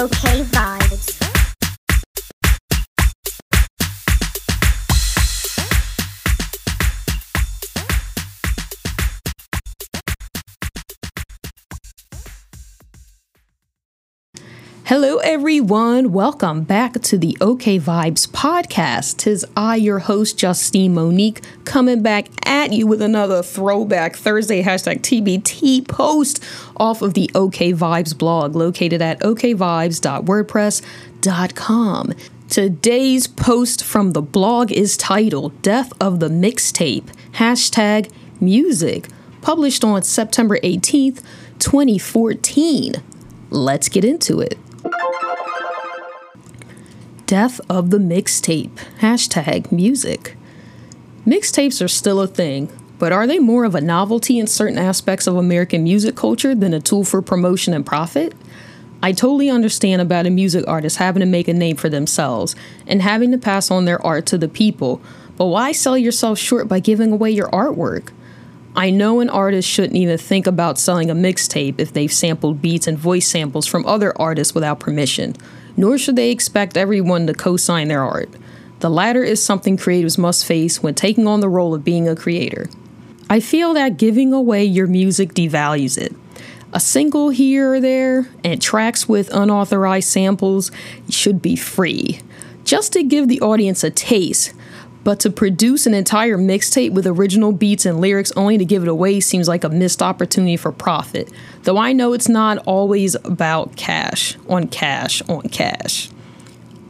Okay Vibes. Hello, everyone. Welcome back to the OK Vibes podcast. Tis I, your host, Justine Monique, coming back at you with another throwback Thursday hashtag TBT post off of the OK Vibes blog located at okvibes.wordpress.com. Today's post from the blog is titled Death of the Mixtape, hashtag music, published on September 18th, 2014. Let's get into it. Death of the mixtape. Hashtag music. Mixtapes are still a thing, but are they more of a novelty in certain aspects of American music culture than a tool for promotion and profit? I totally understand about a music artist having to make a name for themselves and having to pass on their art to the people, but why sell yourself short by giving away your artwork? I know an artist shouldn't even think about selling a mixtape if they've sampled beats and voice samples from other artists without permission nor should they expect everyone to co sign their art. The latter is something creatives must face when taking on the role of being a creator. I feel that giving away your music devalues it. A single here or there and tracks with unauthorized samples should be free, just to give the audience a taste but to produce an entire mixtape with original beats and lyrics only to give it away seems like a missed opportunity for profit. Though I know it's not always about cash on cash on cash.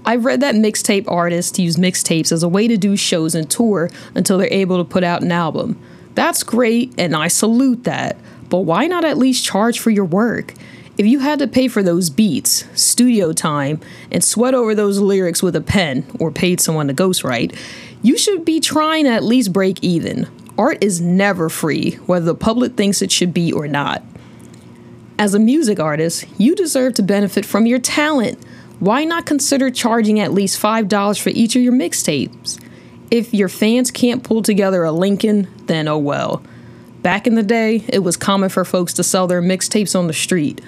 I've read that mixtape artists use mixtapes as a way to do shows and tour until they're able to put out an album. That's great, and I salute that, but why not at least charge for your work? If you had to pay for those beats, studio time, and sweat over those lyrics with a pen or paid someone to ghostwrite, you should be trying to at least break even. Art is never free, whether the public thinks it should be or not. As a music artist, you deserve to benefit from your talent. Why not consider charging at least $5 for each of your mixtapes? If your fans can't pull together a Lincoln, then oh well. Back in the day, it was common for folks to sell their mixtapes on the street.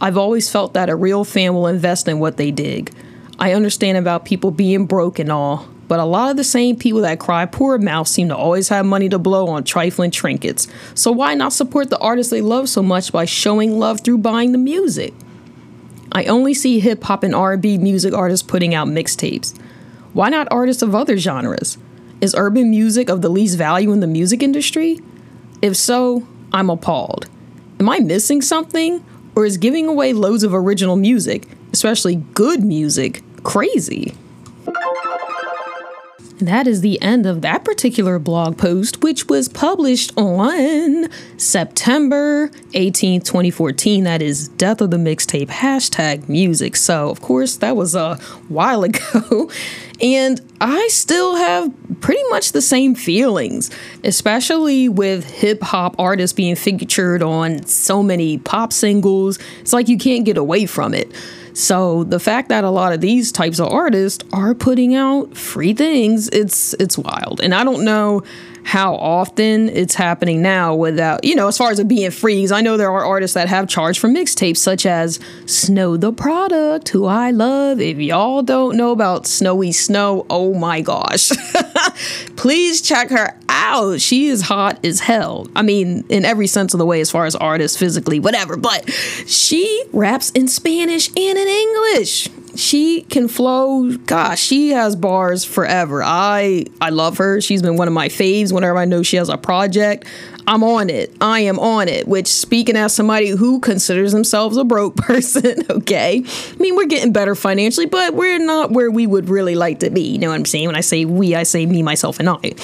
I've always felt that a real fan will invest in what they dig. I understand about people being broke and all, but a lot of the same people that cry poor mouth seem to always have money to blow on trifling trinkets. So why not support the artists they love so much by showing love through buying the music? I only see hip hop and R&B music artists putting out mixtapes. Why not artists of other genres? Is urban music of the least value in the music industry? If so, I'm appalled. Am I missing something? Or is giving away loads of original music, especially good music, crazy? That is the end of that particular blog post, which was published on September 18th, 2014. That is Death of the Mixtape hashtag music. So, of course, that was a while ago. And I still have pretty much the same feelings, especially with hip hop artists being featured on so many pop singles. It's like you can't get away from it. So the fact that a lot of these types of artists are putting out free things, it's it's wild. And I don't know how often it's happening now without, you know, as far as it being free. I know there are artists that have charged for mixtapes, such as Snow Tha Product, who I love. If y'all don't know about Snowy Snow, oh my gosh. Please check her out. She is hot as hell. I mean, in every sense of the way, as far as artists, physically, whatever. But she raps in Spanish and in English she can flow. Gosh, she has bars forever. I I love her. She's been one of my faves whenever I know she has a project. I'm on it. I am on it. Which, speaking as somebody who considers themselves a broke person, okay. I mean, we're getting better financially, but we're not where we would really like to be. You know what I'm saying? When I say we, I say me, myself, and I.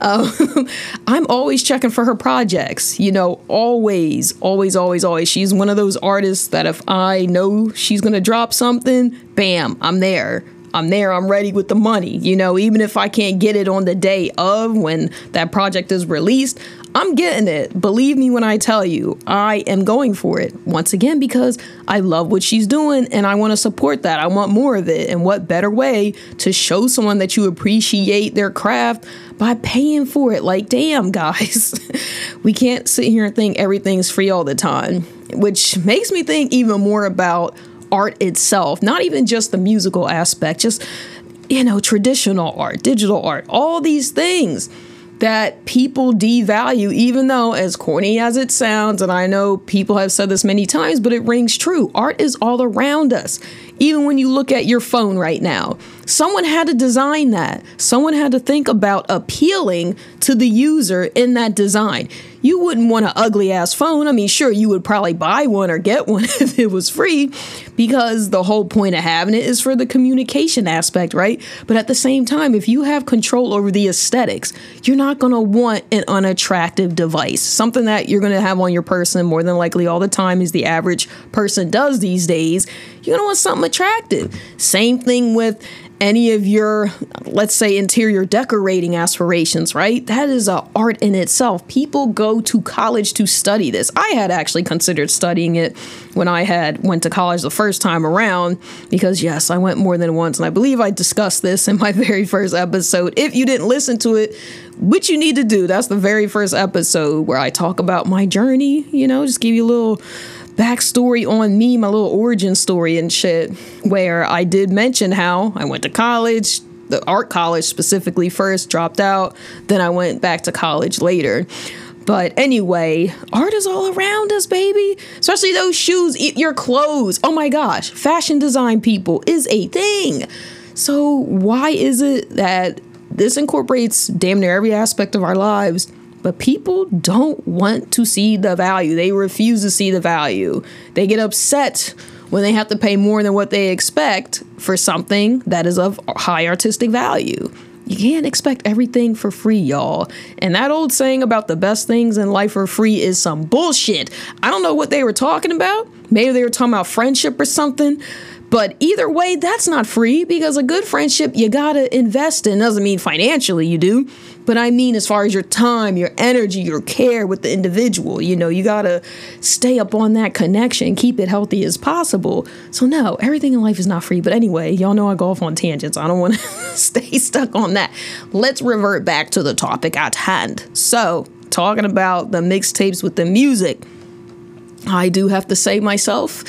Um, I'm always checking for her projects. You know, always, always, always, always. She's one of those artists that if I know she's gonna drop something, bam, I'm there. I'm there, I'm ready with the money. You know, even if I can't get it on the day of when that project is released, I'm getting it. Believe me when I tell you, I am going for it. Once again, because I love what she's doing and I want to support that. I want more of it. And what better way to show someone that you appreciate their craft by paying for it? Like, damn, guys, we can't sit here and think everything's free all the time, which makes me think even more about art itself, not even just the musical aspect, just, you know, traditional art, digital art, all these things that people devalue, even though, as corny as it sounds, and I know people have said this many times, but it rings true. Art is all around us. Even when you look at your phone right now, someone had to design that. Someone had to think about appealing to the user in that design. You wouldn't want an ugly ass phone. I mean, sure, you would probably buy one or get one if it was free because the whole point of having it is for the communication aspect, right? But at the same time, if you have control over the aesthetics, you're not going to want an unattractive device. Something that you're going to have on your person more than likely all the time is the average person does these days. You're going to want something attractive. Same thing with any of your let's say interior decorating aspirations right? That is a art in itself. People go to college to study this. I had actually considered studying it when i had went to college the first time around because yes i went more than once. And i believe i discussed this in my very first episode. If you didn't listen to it which you need to do that's the very first episode where i talk about my journey you know just give you a little backstory on me, my little origin story and shit, where I did mention how I went to college, the art college specifically first, dropped out, then I went back to college later. But anyway, art is all around us, baby. Especially those shoes, your clothes. Oh my gosh, fashion design people is a thing. So, why is it that this incorporates damn near every aspect of our lives? But people don't want to see the value. They refuse to see the value. They get upset when they have to pay more than what they expect for something that is of high artistic value. You can't expect everything for free, y'all. And that old saying about the best things in life are free is some bullshit. I don't know what they were talking about. Maybe they were talking about friendship or something. But either way, that's not free because a good friendship you gotta invest in. Doesn't mean financially you do, but I mean, as far as your time, your energy, your care with the individual, you know, you gotta stay up on that connection, keep it healthy as possible. So, no, everything in life is not free. But anyway, y'all know I go off on tangents. I don't wanna stay stuck on that. Let's revert back to the topic at hand. So, talking about the mixtapes with the music, I do have to say myself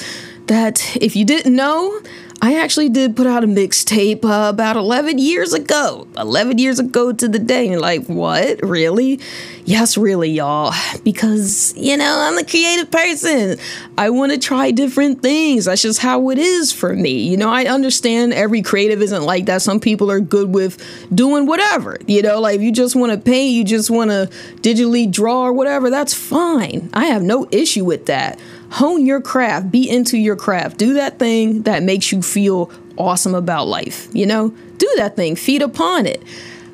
that if you didn't know, I actually did put out a mixtape uh, about 11 years ago. 11 years ago to the day. And like, what? Really? Yes, really, y'all. Because, you know, I'm a creative person. I want to try different things. That's just how it is for me. You know, I understand every creative isn't like that. Some people are good with doing whatever. You know, like if you just want to paint, you just want to digitally draw or whatever, that's fine. I have no issue with that hone your craft, be into your craft, do that thing that makes you feel awesome about life. You know, do that thing, feed upon it.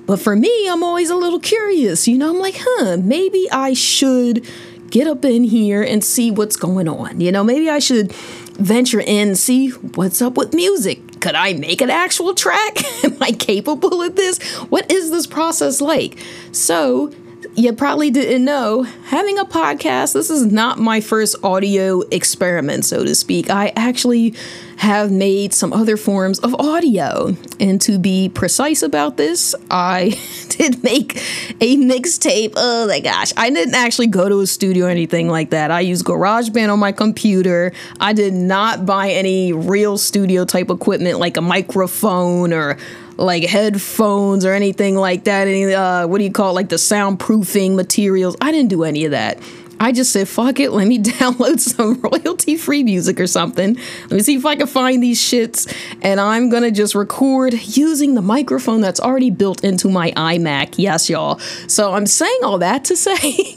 But for me, I'm always a little curious. You know, I'm like, huh, maybe I should get up in here and see what's going on. You know, maybe I should venture in and see what's up with music. Could I make an actual track? Am I capable of this? What is this process like? So, you probably didn't know, having a podcast, this is not my first audio experiment, so to speak. I actually have made some other forms of audio. And to be precise about this, I did make a mixtape. Oh my gosh. I didn't actually go to a studio or anything like that. I used GarageBand on my computer. I did not buy any real studio type equipment like a microphone or like headphones or anything like that. Any uh, what do you call it, like the soundproofing materials? I didn't do any of that. I just said, fuck it, let me download some royalty free music or something. Let me see if I can find these shits. And I'm gonna just record using the microphone that's already built into my iMac. Yes, y'all. So I'm saying all that to say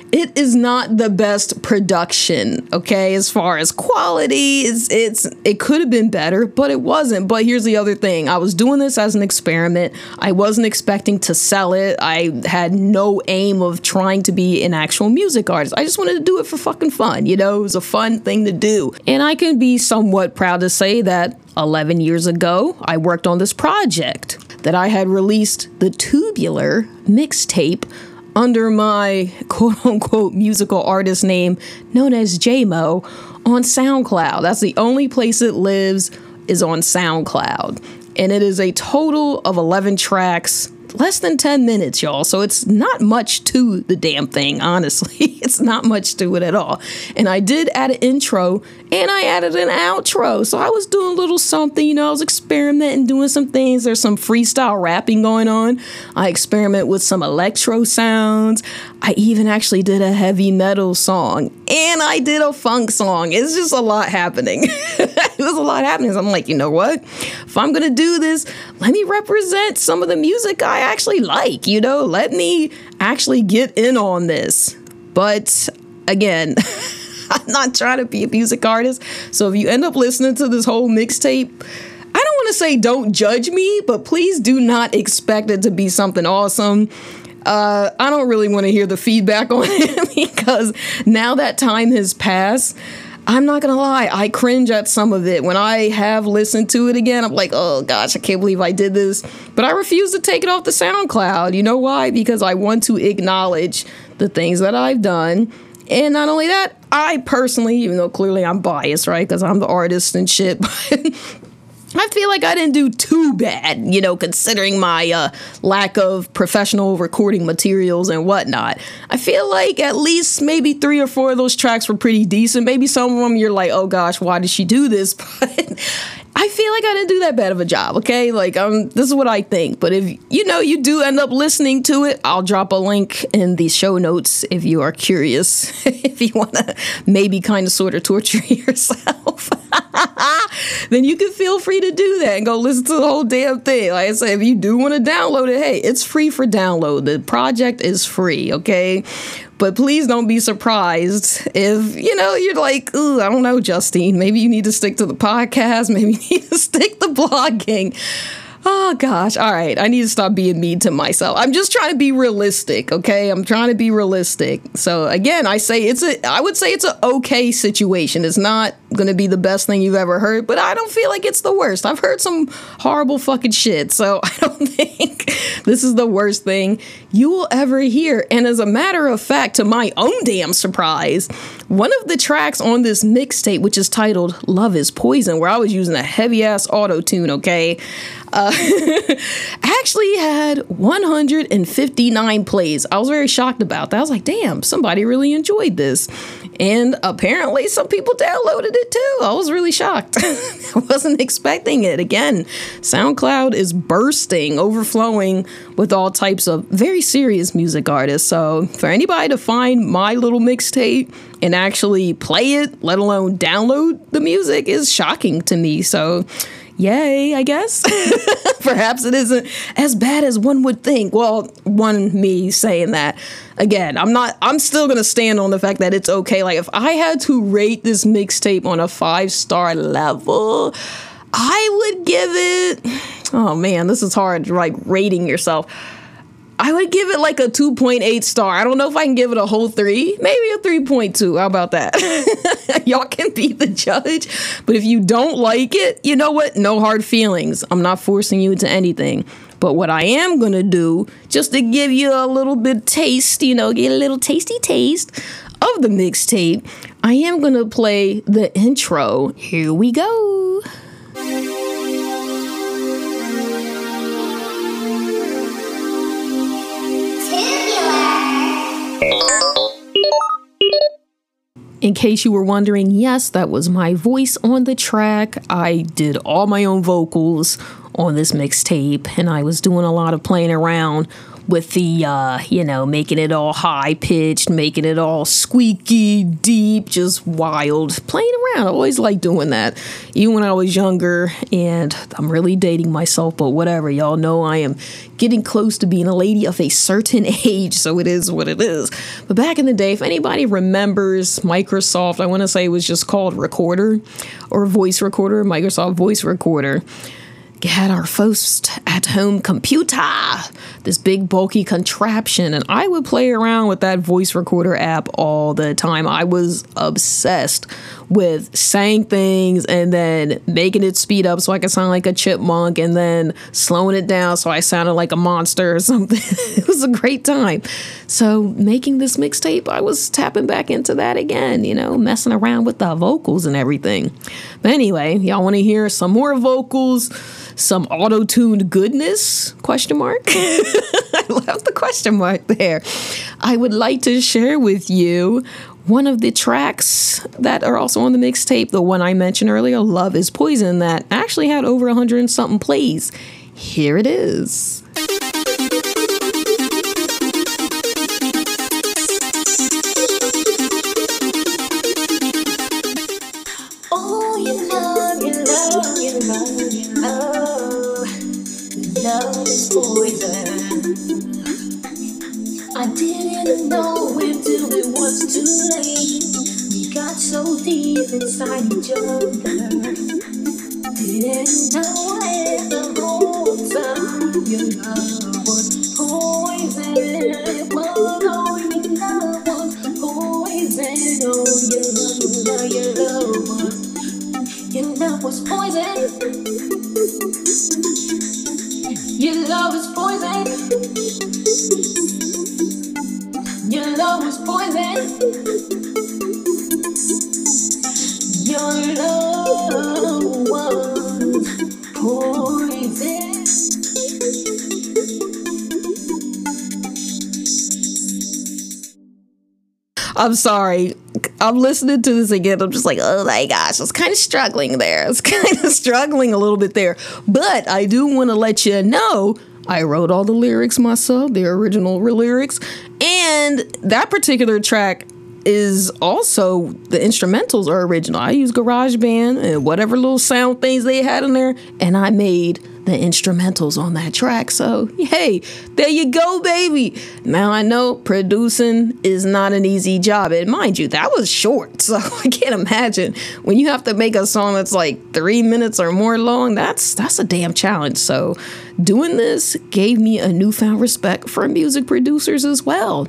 it is not the best production okay as far as quality. It's it's it could have been better but it wasn't. But here's the other thing. I was doing this as an experiment. I wasn't expecting to sell it. I had no aim of trying to be an actual music artist. I just wanted to do it for fucking fun you know? It was a fun thing to do. And i can be somewhat proud to say that 11 years ago i worked on this project that i had released the tubular mixtape under my quote unquote musical artist name known as J-Mo on SoundCloud. That's the only place it lives is on SoundCloud. And it is a total of 11 tracks. Less than 10 minutes, y'all. So it's not much to the damn thing, honestly. it's not much to it at all. And I did add an intro and I added an outro. So I was doing a little something, you know, I was experimenting, doing some things. There's some freestyle rapping going on. I experiment with some electro sounds. I even actually did a heavy metal song and I did a funk song. It's just a lot happening. it was a lot happening. So I'm like, you know what? If I'm going to do this, let me represent some of the music I actually like, you know? Let me actually get in on this. But again, I'm not trying to be a music artist. So if you end up listening to this whole mixtape, I don't want to say don't judge me, but please do not expect it to be something awesome. Uh, I don't really want to hear the feedback on it because now that time has passed. I'm not gonna lie, I cringe at some of it. When I have listened to it again, I'm like, oh gosh, I can't believe I did this. But I refuse to take it off the SoundCloud. You know why? Because I want to acknowledge the things that I've done and not only that, I personally, even though clearly I'm biased, right, because I'm the artist and shit, I feel like I didn't do too bad, you know, considering my uh, lack of professional recording materials and whatnot. I feel like at least maybe three or four of those tracks were pretty decent. Maybe some of them you're like, oh gosh, why did she do this? But I feel like I didn't do that bad of a job, okay? Like, um, this is what I think. But if you know you do end up listening to it, I'll drop a link in the show notes if you are curious. if you want to maybe kind of sort of torture yourself, then you can feel free to do that and go listen to the whole damn thing. Like I said, if you do want to download it, hey, it's free for download. The project is free, okay? But please don't be surprised if, you know, you're like, ooh, I don't know, Justine. Maybe you need to stick to the podcast. Maybe you need to stick to blogging. Oh gosh. All right. I need to stop being mean to myself. I'm just trying to be realistic, okay? I'm trying to be realistic. So again, I say it's a I would say it's an okay situation. It's not going to be the best thing you've ever heard, but I don't feel like it's the worst. I've heard some horrible fucking shit. So I don't think this is the worst thing you will ever hear. And as a matter of fact, to my own damn surprise, one of the tracks on this mixtape, which is titled Love is Poison, where I was using a heavy ass auto tune, okay? uh, actually had 159 plays. I was very shocked about that. I was like, damn, somebody really enjoyed this. And apparently, some people downloaded it too. I was really shocked. I wasn't expecting it. Again, SoundCloud is bursting, overflowing with all types of very serious music artists. So, for anybody to find my little mixtape and actually play it, let alone download the music, is shocking to me. So, yay, I guess. Perhaps it isn't as bad as one would think. Well, one me saying that. Again, I'm not I'm still going to stand on the fact that it's okay. Like if I had to rate this mixtape on a 5-star level, I would give it Oh man, this is hard like rating yourself. I would give it like a 2.8 star. I don't know if I can give it a whole three, maybe a 3.2. How about that? Y'all can be the judge. But if you don't like it, you know what? No hard feelings. I'm not forcing you into anything. But what I am going to do, just to give you a little bit taste, you know, get a little tasty taste of the mixtape, I am going to play the intro. Here we go. In case you were wondering, yes, that was my voice on the track. I did all my own vocals on this mixtape, and I was doing a lot of playing around with the uh, you know making it all high pitched making it all squeaky deep just wild playing around. I always like doing that even when i was younger and i'm really dating myself but whatever. Y'all know i am getting close to being a lady of a certain age so it is what it is. But back in the day if anybody remembers microsoft i want to say it was just called recorder or voice recorder microsoft voice recorder had our first at home computer, this big bulky contraption, and I would play around with that voice recorder app all the time. I was obsessed with saying things and then making it speed up so I could sound like a chipmunk and then slowing it down so I sounded like a monster or something. it was a great time. So, making this mixtape, I was tapping back into that again, you know, messing around with the vocals and everything. But anyway, y'all want to hear some more vocals? some auto-tuned goodness? Question mark. I love the question mark there. I would like to share with you one of the tracks that are also on the mixtape, the one I mentioned earlier, Love is Poison, that actually had over 100 and something plays. Here it is. Inside each other. I'm sorry. I'm listening to this again. I'm just like, oh my gosh, I was kind of struggling there. I was kind of struggling a little bit there. But I do want to let you know I wrote all the lyrics myself, the original lyrics. And that particular track is also the instrumentals are original. I use GarageBand and whatever little sound things they had in there, and I made the instrumentals on that track. So, hey, there you go, baby. Now I know producing is not an easy job. And mind you, that was short. So I can't imagine when you have to make a song that's like three minutes or more long, that's that's a damn challenge. So doing this gave me a newfound respect for music producers as well.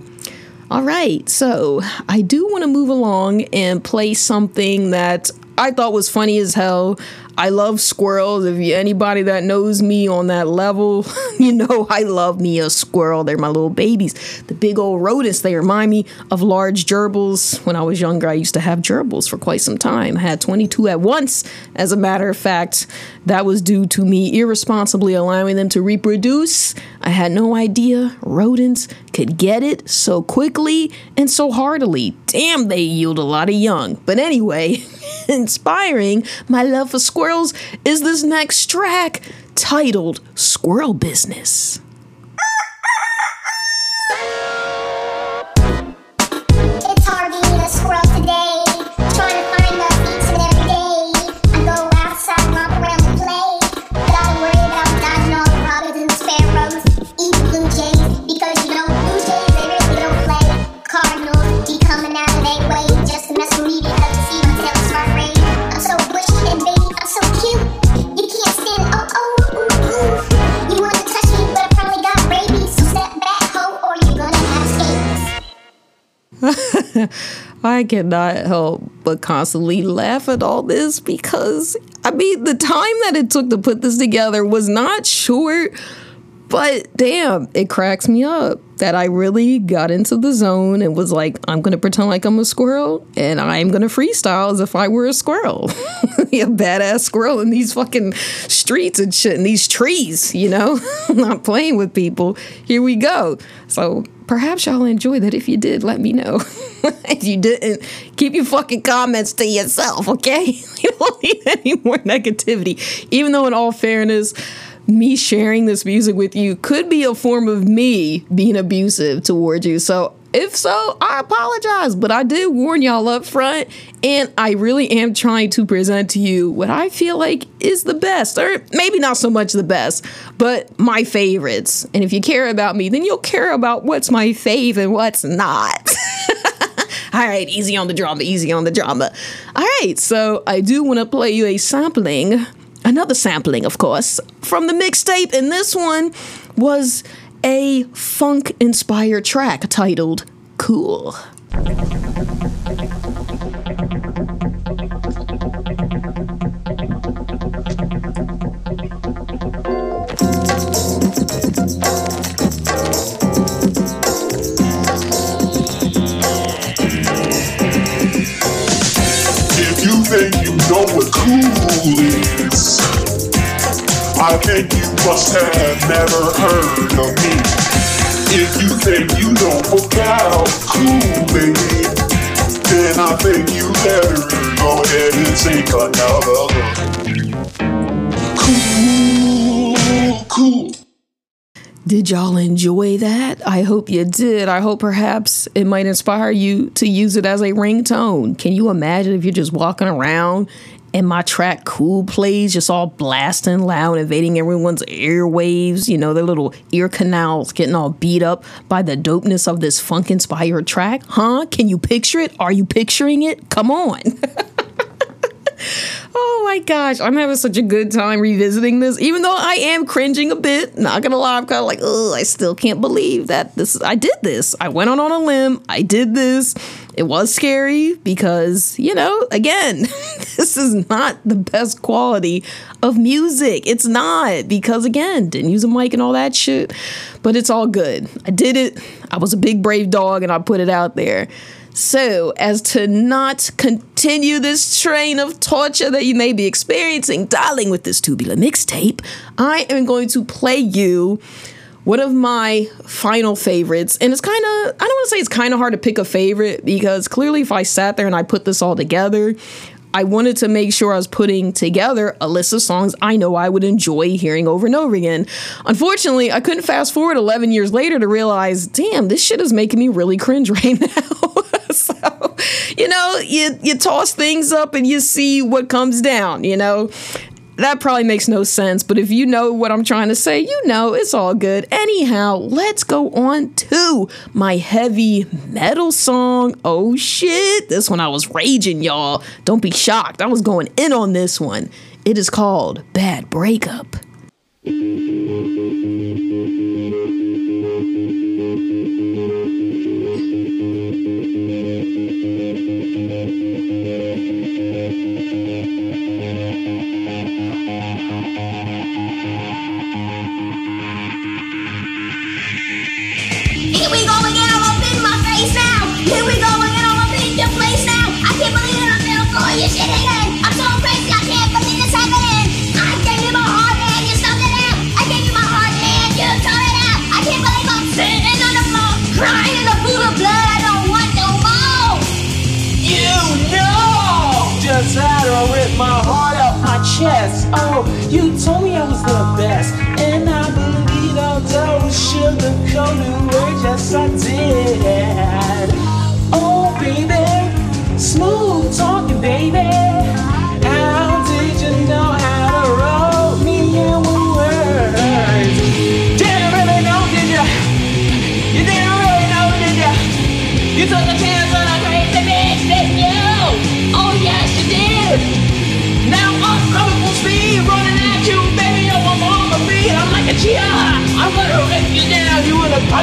All right, so I do want to move along and play something that I thought was funny as hell. I love squirrels. If anybody that knows me on that level, you know I love me a squirrel. They're my little babies. The big old rodents, they remind me of large gerbils. When I was younger, I used to have gerbils for quite some time. I had 22 at once. As a matter of fact, that was due to me irresponsibly allowing them to reproduce. I had no idea rodents could get it so quickly and so heartily. Damn, they yield a lot of young. But anyway, inspiring my love for squirrels is this next track titled Squirrel Business. I cannot help but constantly laugh at all this because, I mean, the time that it took to put this together was not short, but damn, it cracks me up that I really got into the zone and was like, I'm going to pretend like I'm a squirrel and I'm going to freestyle as if I were a squirrel. A badass squirrel in these fucking streets and shit, in these trees, you know? Not playing with people. Here we go. So perhaps y'all enjoy that. If you did, let me know. if you didn't, keep your fucking comments to yourself, okay? you don't need any more negativity. Even though, in all fairness, me sharing this music with you could be a form of me being abusive towards you. So, if so, I apologize, but I did warn y'all up front, and I really am trying to present to you what I feel like is the best, or maybe not so much the best, but my favorites. And if you care about me, then you'll care about what's my fave and what's not. All right, easy on the drama, easy on the drama. All right, so I do want to play you a sampling, another sampling, of course, from the mixtape, and this one was a funk inspired track titled Cool. Think you must have never heard of me. If you think you know about then I think you better go ahead and take another look. Cool, cool. Did y'all enjoy that? I hope you did. I hope perhaps it might inspire you to use it as a ringtone. Can you imagine if you're just walking around and my track Cool plays just all blasting loud, invading everyone's airwaves, you know, their little ear canals getting all beat up by the dopeness of this funk inspired track? Huh? Can you picture it? Are you picturing it? Come on. Oh my gosh, I'm having such a good time revisiting this, even though I am cringing a bit. Not gonna lie, I'm kind of like, oh, I still can't believe that this. I did this. I went on on a limb. I did this. It was scary because, you know, again, this is not the best quality of music. It's not because, again, didn't use a mic and all that shit. But it's all good. I did it. I was a big brave dog and I put it out there. So, as to not continue this train of torture that you may be experiencing, darling, with this tubular mixtape, I am going to play you one of my final favorites. And it's kind of, I don't want to say it's kind of hard to pick a favorite because clearly, if I sat there and I put this all together, I wanted to make sure I was putting together a list of songs I know I would enjoy hearing over and over again. Unfortunately, I couldn't fast forward 11 years later to realize, damn, this shit is making me really cringe right now. so, you know, you you toss things up and you see what comes down, you know. That probably makes no sense, but if you know what I'm trying to say, you know it's all good. Anyhow, let's go on to my heavy metal song. Oh shit, this one I was raging, y'all. Don't be shocked. I was going in on this one. It is called Bad Breakup.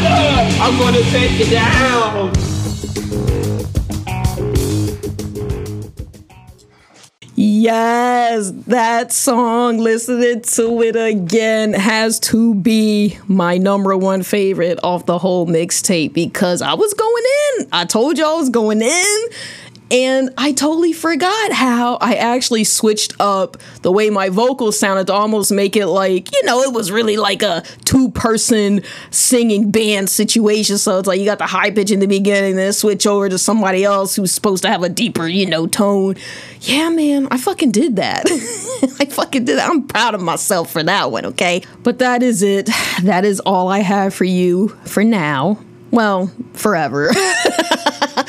I'm gonna take you down. Yes, that song, listening to it again, has to be my number one favorite off the whole mixtape because I was going in. I told y'all I was going in. And I totally forgot how I actually switched up the way my vocals sounded to almost make it like, you know, it was really like a two person singing band situation. So it's like you got the high pitch in the beginning, then switch over to somebody else who's supposed to have a deeper, you know, tone. Yeah, man, I fucking did that. I fucking did that. I'm proud of myself for that one, okay? But that is it. That is all I have for you for now. Well, forever.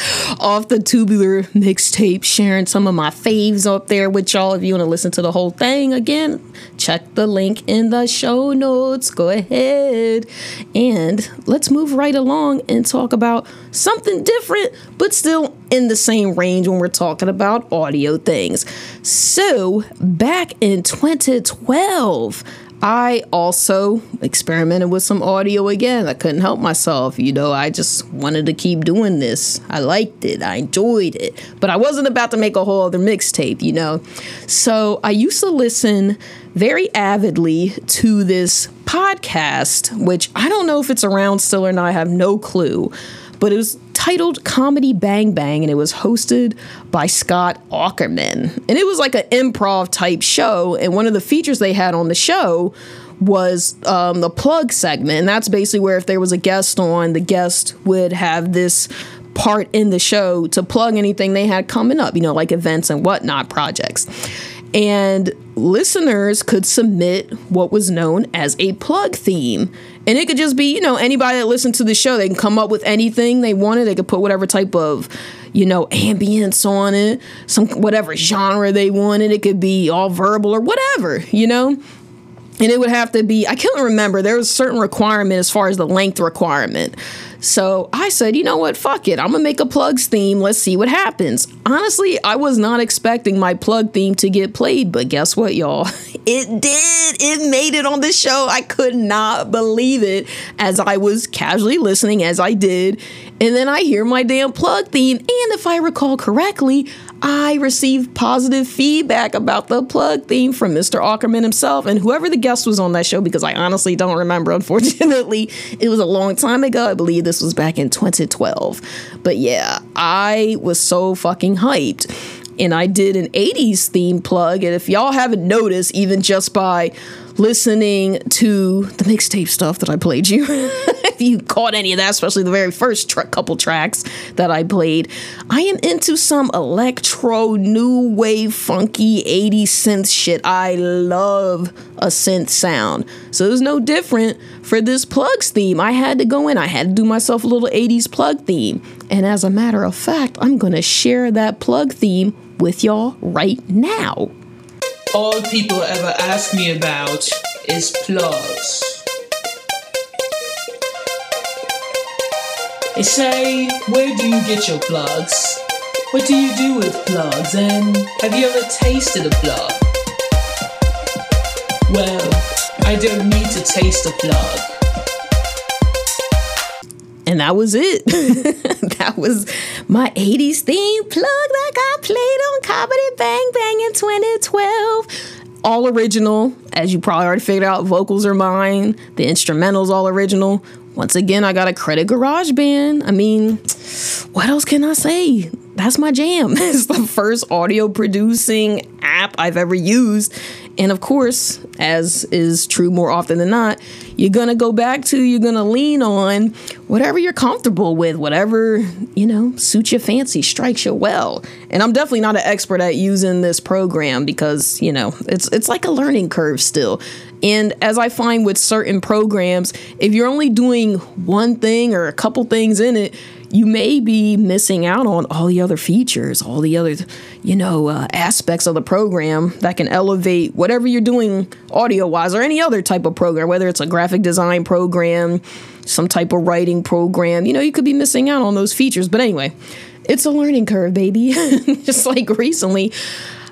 Off the tubular mixtape, sharing some of my faves up there with y'all. If you want to listen to the whole thing again, check the link in the show notes. Go ahead. And let's move right along and talk about something different, but still in the same range when we're talking about audio things. So, back in 2012, I also experimented with some audio again. I couldn't help myself. You know, I just wanted to keep doing this. I liked it. I enjoyed it. But I wasn't about to make a whole other mixtape, you know. So I used to listen very avidly to this podcast, which I don't know if it's around still or not. I have no clue. But it was titled Comedy Bang Bang, and it was hosted by Scott Aukerman. And it was like an improv type show. And one of the features they had on the show was um, the plug segment. And that's basically where if there was a guest on, the guest would have this part in the show to plug anything they had coming up, you know, like events and whatnot projects. And listeners could submit what was known as a plug theme. And it could just be, you know, anybody that listened to the show, they can come up with anything they wanted. They could put whatever type of, you know, ambience on it, some whatever genre they wanted. It could be all verbal or whatever, you know? and it would have to be i can't remember there was a certain requirement as far as the length requirement so i said you know what? Fuck it. I'm gonna make a plugs theme. Let's see what happens. Honestly i was not expecting my plug theme to get played but guess what y'all? It did. It made it on the show. I could not believe it as i was casually listening as i did. And then i hear my damn plug theme and if i recall correctly I received positive feedback about the plug theme from Mr. Aukerman himself and whoever the guest was on that show, because I honestly don't remember. Unfortunately, it was a long time ago. I believe this was back in 2012. But yeah, I was so fucking hyped. And I did an 80s theme plug. And if y'all haven't noticed, even just by listening to the mixtape stuff that I played you, if you caught any of that, especially the very first tr- couple tracks that I played, I am into some electro, new wave, funky 80 synth shit. I love a synth sound. So it was no different for this plugs theme. I had to go in, I had to do myself a little 80s plug theme. And as a matter of fact, I'm going to share that plug theme with y'all right now all people ever ask me about is plugs. They say, Where do you get your plugs? What do you do with plugs? And have you ever tasted a plug? Well, I don't need to taste a plug. And that was it. that was my 80s theme plug that got played on Comedy Bang Bang in 2012. All original, as you probably already figured out, vocals are mine, the instrumentals all original. Once again, I got a credit garage GarageBand. I mean, what else can I say? That's my jam. it's the first audio producing app I've ever used. And of course, as is true more often than not, you're going to go back to, you're going to lean on whatever you're comfortable with, whatever, you know, suits your fancy, strikes you well. And I'm definitely not an expert at using this program because, you know, it's it's like a learning curve still. And as I find with certain programs, if you're only doing one thing or a couple things in it, you may be missing out on all the other features, all the other, you know, uh, aspects of the program that can elevate whatever you're doing audio wise or any other type of program, whether it's a graphic design program, some type of writing program. You know, you could be missing out on those features. But anyway, it's a learning curve, baby. Just like recently,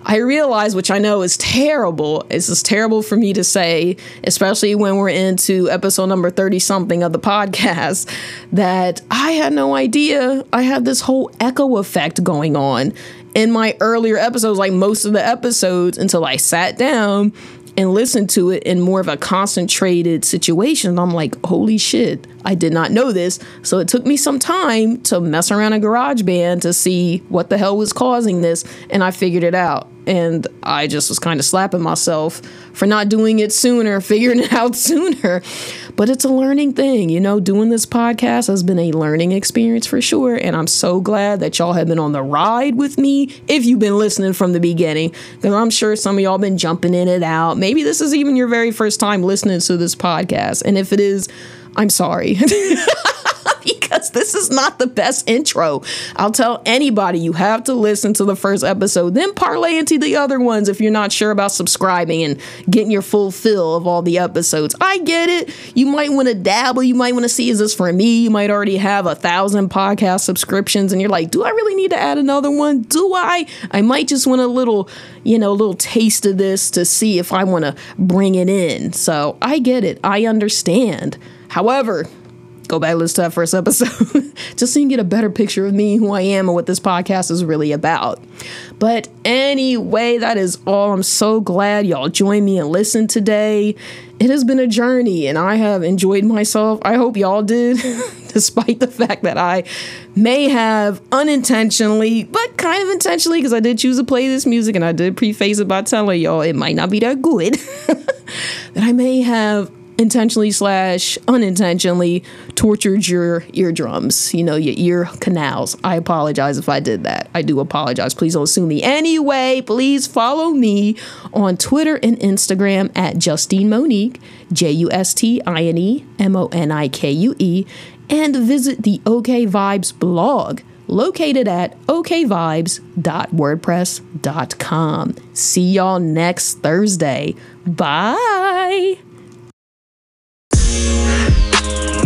I realize, which I know is terrible, it's just terrible for me to say, especially when we're into episode number 30 something of the podcast, that I had no idea I had this whole echo effect going on in my earlier episodes, like most of the episodes, until I sat down and listened to it in more of a concentrated situation. I'm like, holy shit, I did not know this. So it took me some time to mess around a garage GarageBand to see what the hell was causing this, and I figured it out. And I just was kind of slapping myself for not doing it sooner, figuring it out sooner. But it's a learning thing, you know, doing this podcast has been a learning experience for sure. And I'm so glad that y'all have been on the ride with me if you've been listening from the beginning. Because I'm sure some of y'all been jumping in and out. Maybe this is even your very first time listening to this podcast. And if it is, I'm sorry. because this is not the best intro. I'll tell anybody you have to listen to the first episode, then parlay into the other ones if you're not sure about subscribing and getting your full fill of all the episodes. I get it. You might want to dabble. You might want to see, is this for me? You might already have a thousand podcast subscriptions and you're like, do I really need to add another one? Do I? I might just want a little, you know, a little taste of this to see if I want to bring it in. So I get it. I understand. However, go back and listen to that first episode just so you can get a better picture of me, who I am, and what this podcast is really about. But anyway, that is all. I'm so glad y'all joined me and listened today. It has been a journey and I have enjoyed myself. I hope y'all did, despite the fact that I may have unintentionally, but kind of intentionally, because I did choose to play this music and I did preface it by telling y'all it might not be that good, that I may have intentionally slash unintentionally tortured your eardrums, you know, your ear canals. I apologize if I did that. I do apologize. Please don't sue me. Anyway, please follow me on Twitter and Instagram at Justine Monique, J U S T I N E M O N I K U E, and visit the OK Vibes blog located at okvibes.wordpress.com. See y'all next Thursday. Bye. Yeah.